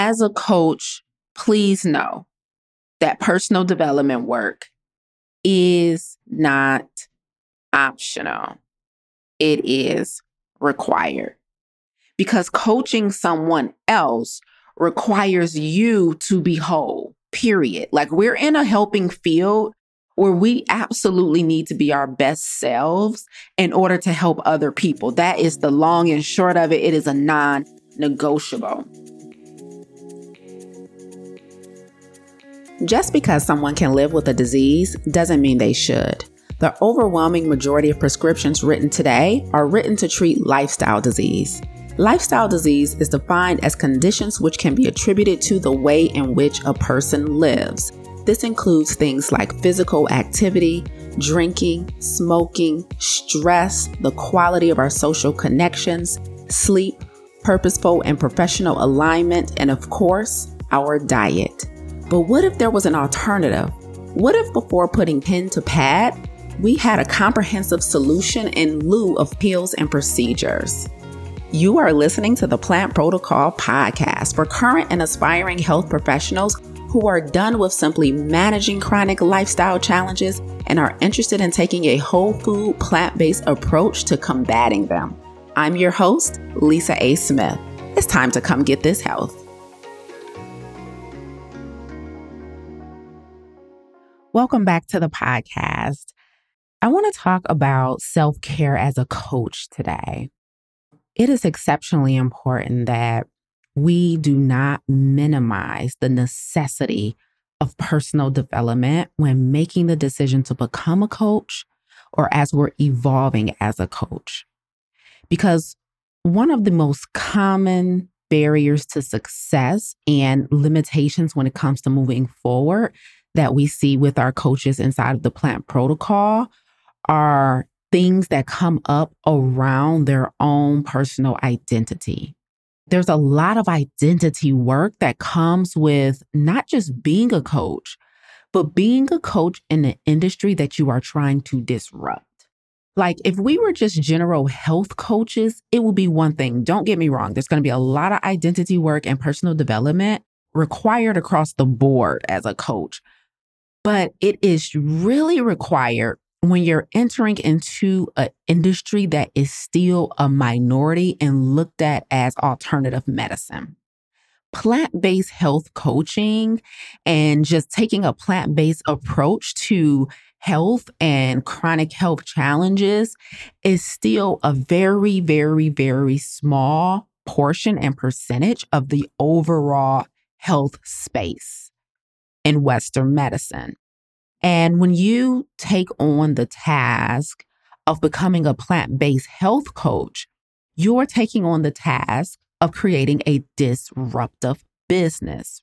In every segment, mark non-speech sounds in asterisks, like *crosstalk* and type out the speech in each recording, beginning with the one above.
as a coach, please know that personal development work is not optional, it is required. Because coaching someone else requires you to be whole, period. Like we're in a helping field where we absolutely need to be our best selves in order to help other people. That is the long and short of it. It is a non negotiable. Just because someone can live with a disease doesn't mean they should. The overwhelming majority of prescriptions written today are written to treat lifestyle disease. Lifestyle disease is defined as conditions which can be attributed to the way in which a person lives. This includes things like physical activity, drinking, smoking, stress, the quality of our social connections, sleep, purposeful and professional alignment, and of course, our diet. But what if there was an alternative? What if before putting pen to pad, we had a comprehensive solution in lieu of pills and procedures? You are listening to the Plant Protocol podcast for current and aspiring health professionals who are done with simply managing chronic lifestyle challenges and are interested in taking a whole food, plant based approach to combating them. I'm your host, Lisa A. Smith. It's time to come get this health. Welcome back to the podcast. I want to talk about self care as a coach today. It is exceptionally important that we do not minimize the necessity of personal development when making the decision to become a coach or as we're evolving as a coach. Because one of the most common barriers to success and limitations when it comes to moving forward that we see with our coaches inside of the plant protocol are things that come up around their own personal identity. There's a lot of identity work that comes with not just being a coach, but being a coach in an industry that you are trying to disrupt. Like, if we were just general health coaches, it would be one thing. Don't get me wrong. There's going to be a lot of identity work and personal development required across the board as a coach but it is really required when you're entering into an industry that is still a minority and looked at as alternative medicine. Plant based health coaching and just taking a plant based approach to health and chronic health challenges is still a very, very, very small portion and percentage of the overall health space in Western medicine. And when you take on the task of becoming a plant based health coach, you're taking on the task of creating a disruptive business.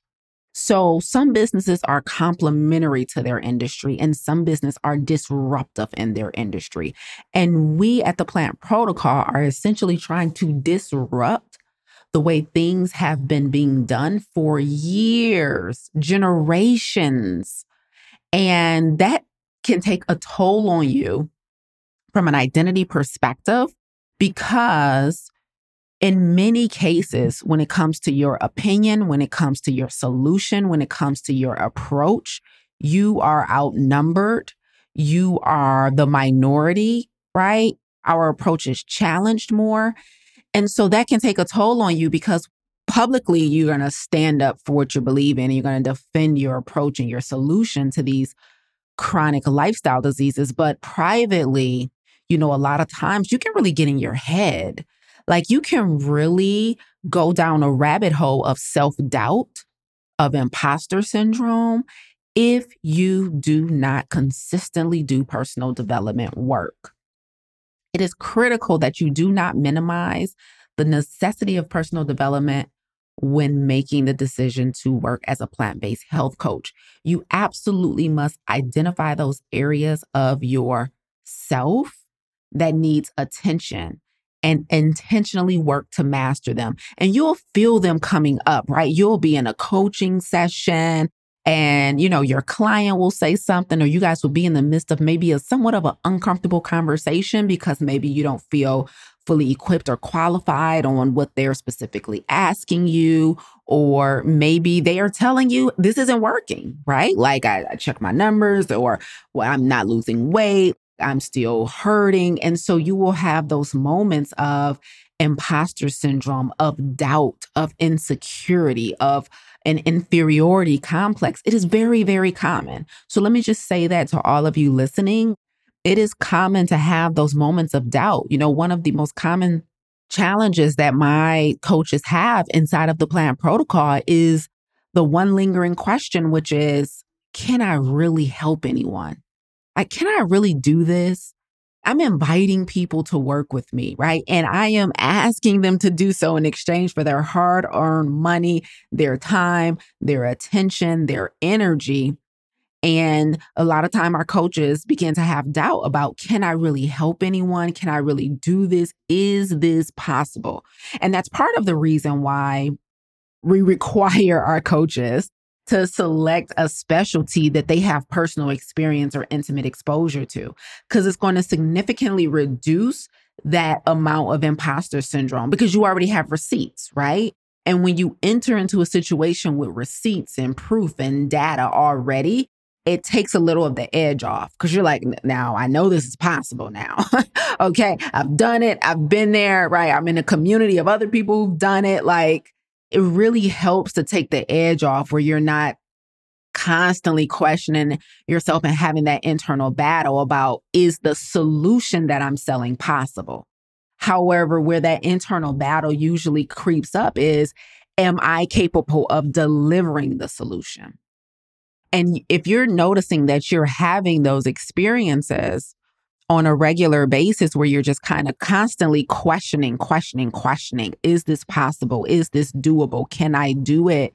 So, some businesses are complementary to their industry, and some businesses are disruptive in their industry. And we at the Plant Protocol are essentially trying to disrupt the way things have been being done for years, generations. And that can take a toll on you from an identity perspective because in many cases, when it comes to your opinion, when it comes to your solution, when it comes to your approach, you are outnumbered. You are the minority, right? Our approach is challenged more. And so that can take a toll on you because publicly you're going to stand up for what you believe in and you're going to defend your approach and your solution to these chronic lifestyle diseases. But privately, you know, a lot of times you can really get in your head. Like you can really go down a rabbit hole of self doubt, of imposter syndrome, if you do not consistently do personal development work. It is critical that you do not minimize the necessity of personal development when making the decision to work as a plant based health coach. You absolutely must identify those areas of your self that needs attention and intentionally work to master them. And you'll feel them coming up, right? You'll be in a coaching session and you know your client will say something or you guys will be in the midst of maybe a somewhat of an uncomfortable conversation because maybe you don't feel fully equipped or qualified on what they're specifically asking you or maybe they are telling you this isn't working, right? Like I, I check my numbers, or well, I'm not losing weight, I'm still hurting. And so you will have those moments of imposter syndrome, of doubt, of insecurity, of an inferiority complex. It is very, very common. So let me just say that to all of you listening. It is common to have those moments of doubt. You know, one of the most common challenges that my coaches have inside of the plant protocol is the one lingering question, which is, can I really help anyone? Like, can I really do this? I'm inviting people to work with me, right? And I am asking them to do so in exchange for their hard earned money, their time, their attention, their energy. And a lot of time our coaches begin to have doubt about can I really help anyone? Can I really do this? Is this possible? And that's part of the reason why we require our coaches to select a specialty that they have personal experience or intimate exposure to, because it's going to significantly reduce that amount of imposter syndrome because you already have receipts, right? And when you enter into a situation with receipts and proof and data already, it takes a little of the edge off because you're like, now I know this is possible now. *laughs* okay, I've done it, I've been there, right? I'm in a community of other people who've done it. Like, it really helps to take the edge off where you're not constantly questioning yourself and having that internal battle about is the solution that I'm selling possible? However, where that internal battle usually creeps up is am I capable of delivering the solution? And if you're noticing that you're having those experiences on a regular basis where you're just kind of constantly questioning, questioning, questioning, is this possible? Is this doable? Can I do it?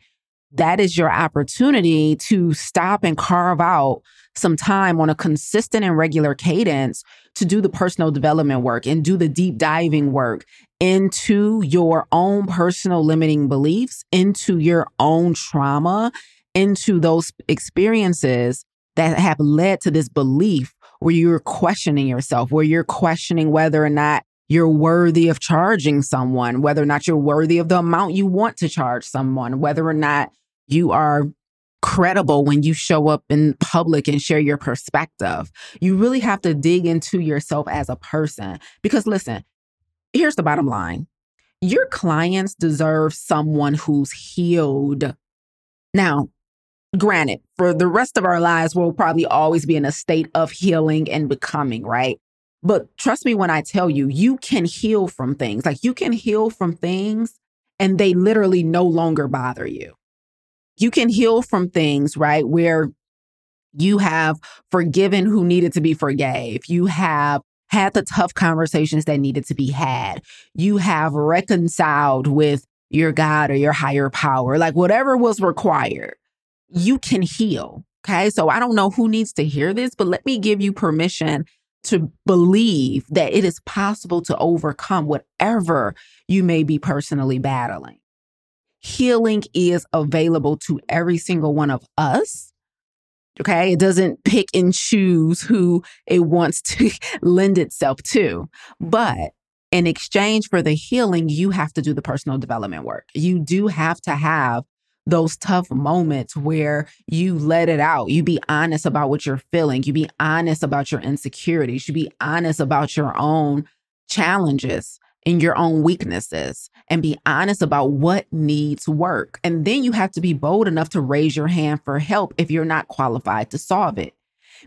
That is your opportunity to stop and carve out some time on a consistent and regular cadence to do the personal development work and do the deep diving work into your own personal limiting beliefs, into your own trauma, into those experiences that have led to this belief where you're questioning yourself, where you're questioning whether or not you're worthy of charging someone, whether or not you're worthy of the amount you want to charge someone, whether or not you are credible when you show up in public and share your perspective. You really have to dig into yourself as a person because listen, here's the bottom line. Your clients deserve someone who's healed. Now, granted, for the rest of our lives, we'll probably always be in a state of healing and becoming, right? But trust me when I tell you, you can heal from things. Like you can heal from things and they literally no longer bother you. You can heal from things, right? Where you have forgiven who needed to be forgave. You have had the tough conversations that needed to be had. You have reconciled with your God or your higher power, like whatever was required you can heal. Okay. So I don't know who needs to hear this, but let me give you permission to believe that it is possible to overcome whatever you may be personally battling. Healing is available to every single one of us. Okay. It doesn't pick and choose who it wants to *laughs* lend itself to. But in exchange for the healing, you have to do the personal development work. You do have to have those tough moments where you let it out. You be honest about what you're feeling. You be honest about your insecurities. You be honest about your own challenges and your own weaknesses and be honest about what needs work. And then you have to be bold enough to raise your hand for help if you're not qualified to solve it.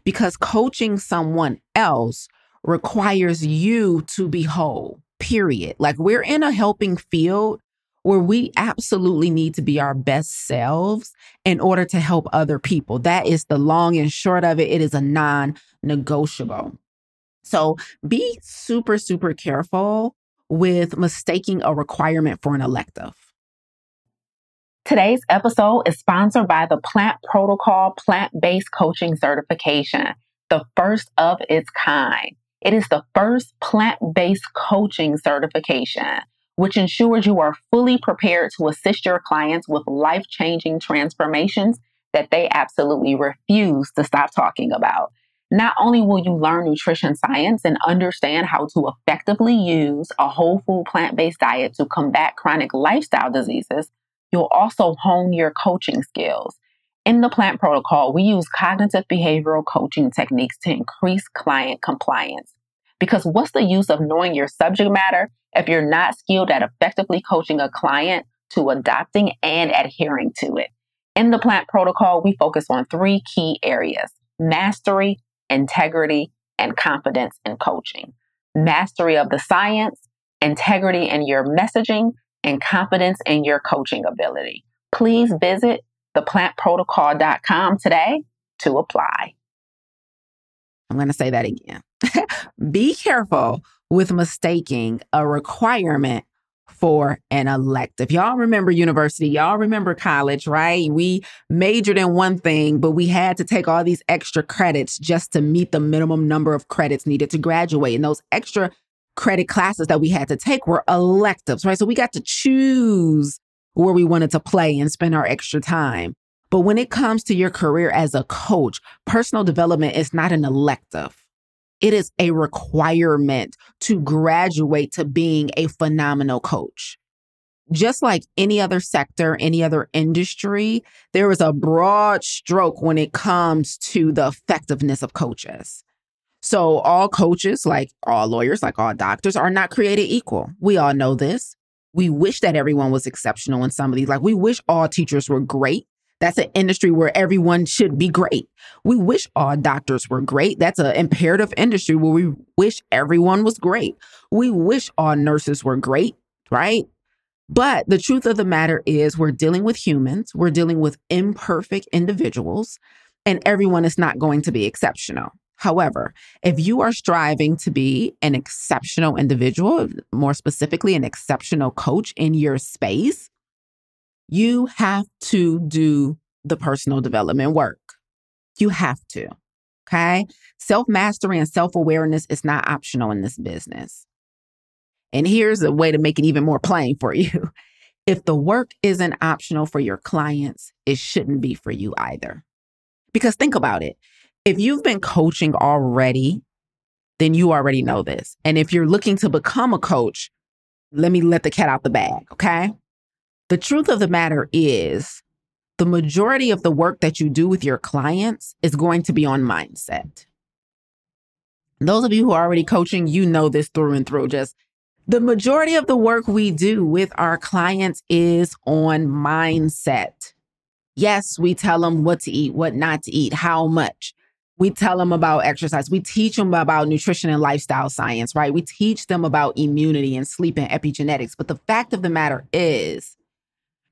Because coaching someone else requires you to be whole, period. Like we're in a helping field where we absolutely need to be our best selves in order to help other people. That is the long and short of it. It is a non negotiable. So be super, super careful with mistaking a requirement for an elective. Today's episode is sponsored by the Plant Protocol Plant Based Coaching Certification, the first of its kind. It is the first plant based coaching certification which ensures you are fully prepared to assist your clients with life changing transformations that they absolutely refuse to stop talking about. Not only will you learn nutrition science and understand how to effectively use a whole food plant based diet to combat chronic lifestyle diseases, you'll also hone your coaching skills. In the plant protocol, we use cognitive behavioral coaching techniques to increase client compliance. Because what's the use of knowing your subject matter if you're not skilled at effectively coaching a client to adopting and adhering to it? In the plant protocol, we focus on three key areas mastery, integrity, and confidence in coaching. Mastery of the science, integrity in your messaging, and confidence in your coaching ability. Please visit theplantprotocol.com today to apply. I'm going to say that again. *laughs* Be careful with mistaking a requirement for an elective. Y'all remember university, y'all remember college, right? We majored in one thing, but we had to take all these extra credits just to meet the minimum number of credits needed to graduate. And those extra credit classes that we had to take were electives, right? So we got to choose where we wanted to play and spend our extra time. But when it comes to your career as a coach, personal development is not an elective. It is a requirement to graduate to being a phenomenal coach. Just like any other sector, any other industry, there is a broad stroke when it comes to the effectiveness of coaches. So, all coaches, like all lawyers, like all doctors, are not created equal. We all know this. We wish that everyone was exceptional in some of these. Like, we wish all teachers were great. That's an industry where everyone should be great. We wish all doctors were great. That's an imperative industry where we wish everyone was great. We wish all nurses were great, right? But the truth of the matter is, we're dealing with humans, we're dealing with imperfect individuals, and everyone is not going to be exceptional. However, if you are striving to be an exceptional individual, more specifically, an exceptional coach in your space, you have to do the personal development work. You have to. Okay. Self mastery and self awareness is not optional in this business. And here's a way to make it even more plain for you. *laughs* If the work isn't optional for your clients, it shouldn't be for you either. Because think about it if you've been coaching already, then you already know this. And if you're looking to become a coach, let me let the cat out the bag, okay? The truth of the matter is, the majority of the work that you do with your clients is going to be on mindset. Those of you who are already coaching, you know this through and through. Just the majority of the work we do with our clients is on mindset. Yes, we tell them what to eat, what not to eat, how much. We tell them about exercise. We teach them about nutrition and lifestyle science, right? We teach them about immunity and sleep and epigenetics. But the fact of the matter is,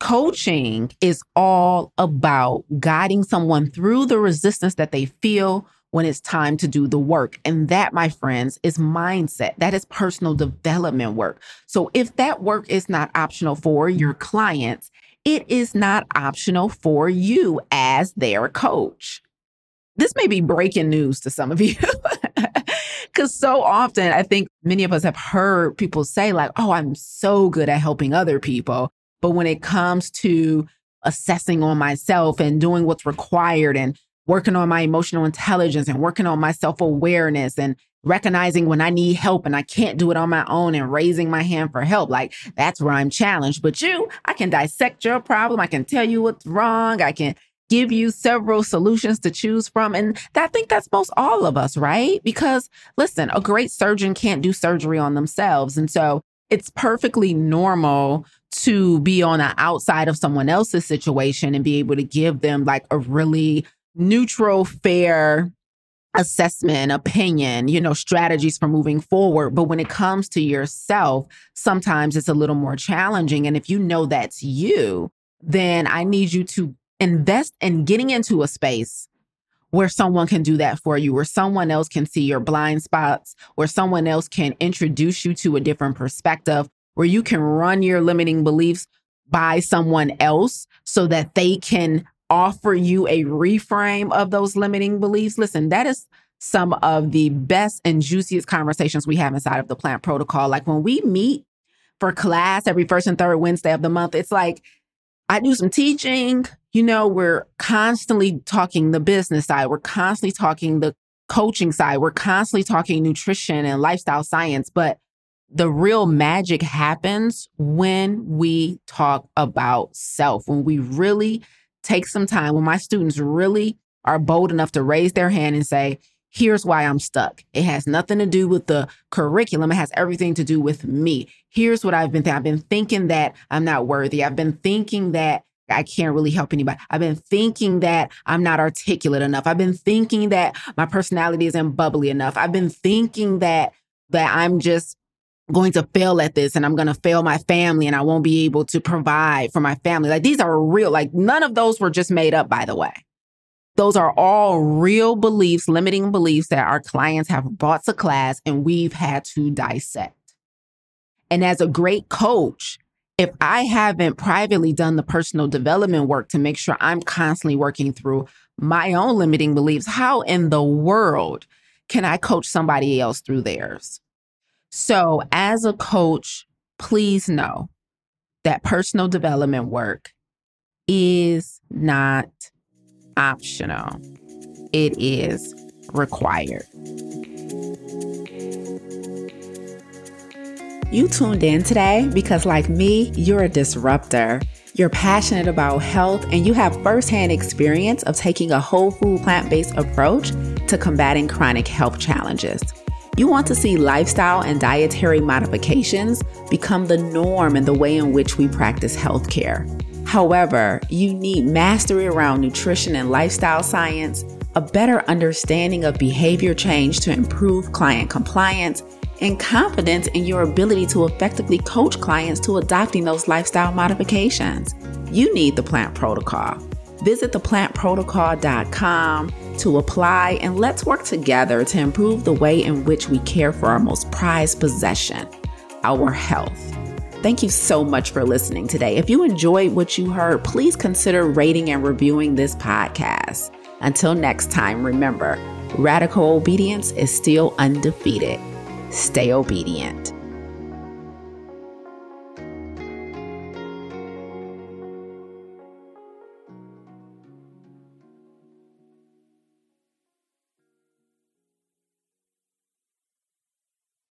coaching is all about guiding someone through the resistance that they feel when it's time to do the work. And that, my friends, is mindset. That is personal development work. So if that work is not optional for your clients, it is not optional for you as their coach this may be breaking news to some of you. *laughs* Because so often, I think many of us have heard people say, like, oh, I'm so good at helping other people. But when it comes to assessing on myself and doing what's required and working on my emotional intelligence and working on my self awareness and recognizing when I need help and I can't do it on my own and raising my hand for help. Like that's where I'm challenged. But you, I can dissect your problem. I can tell you what's wrong. I can give you several solutions to choose from. And I think that's most all of us, right? Because listen, a great surgeon can't do surgery on themselves. And so it's perfectly normal to be on the outside of someone else's situation and be able to give them like a really neutral, fair assessment, opinion, you know, strategies for moving forward. But when it comes to yourself, sometimes it's a little more challenging. And if you know that's you, then I need you to invest in getting into a space where someone can do that for you, where someone else can see your blind spots, where someone else can introduce you to a different perspective, where you can run your limiting beliefs by someone else so that they can offer you a reframe of those limiting beliefs. Listen, that is some of the best and juiciest conversations we have inside of the plant protocol. Like when we meet for class every first and third Wednesday of the month, it's like I do some teaching, you know, we're constantly talking the business side, we're constantly talking the coaching side, we're constantly talking nutrition and lifestyle science, but the real magic happens when we talk about self, when we really take some time, when my students really are bold enough to raise their hand and say, Here's why I'm stuck. It has nothing to do with the curriculum. It has everything to do with me. Here's what I've been thinking. I've been thinking that I'm not worthy. I've been thinking that I can't really help anybody. I've been thinking that I'm not articulate enough. I've been thinking that my personality isn't bubbly enough. I've been thinking that that I'm just going to fail at this and I'm going to fail my family and I won't be able to provide for my family. Like these are real, like none of those were just made up, by the way. Those are all real beliefs, limiting beliefs that our clients have brought to class and we've had to dissect. And as a great coach, if I haven't privately done the personal development work to make sure I'm constantly working through my own limiting beliefs, how in the world can I coach somebody else through theirs? So, as a coach, please know that personal development work is not optional, it is required. You tuned in today because, like me, you're a disruptor. You're passionate about health and you have firsthand experience of taking a whole food plant based approach to combating chronic health challenges. You want to see lifestyle and dietary modifications become the norm in the way in which we practice healthcare. However, you need mastery around nutrition and lifestyle science, a better understanding of behavior change to improve client compliance, and confidence in your ability to effectively coach clients to adopting those lifestyle modifications. You need the plant protocol. Visit theplantprotocol.com to apply and let's work together to improve the way in which we care for our most prized possession, our health. Thank you so much for listening today. If you enjoyed what you heard, please consider rating and reviewing this podcast. Until next time, remember radical obedience is still undefeated. Stay obedient.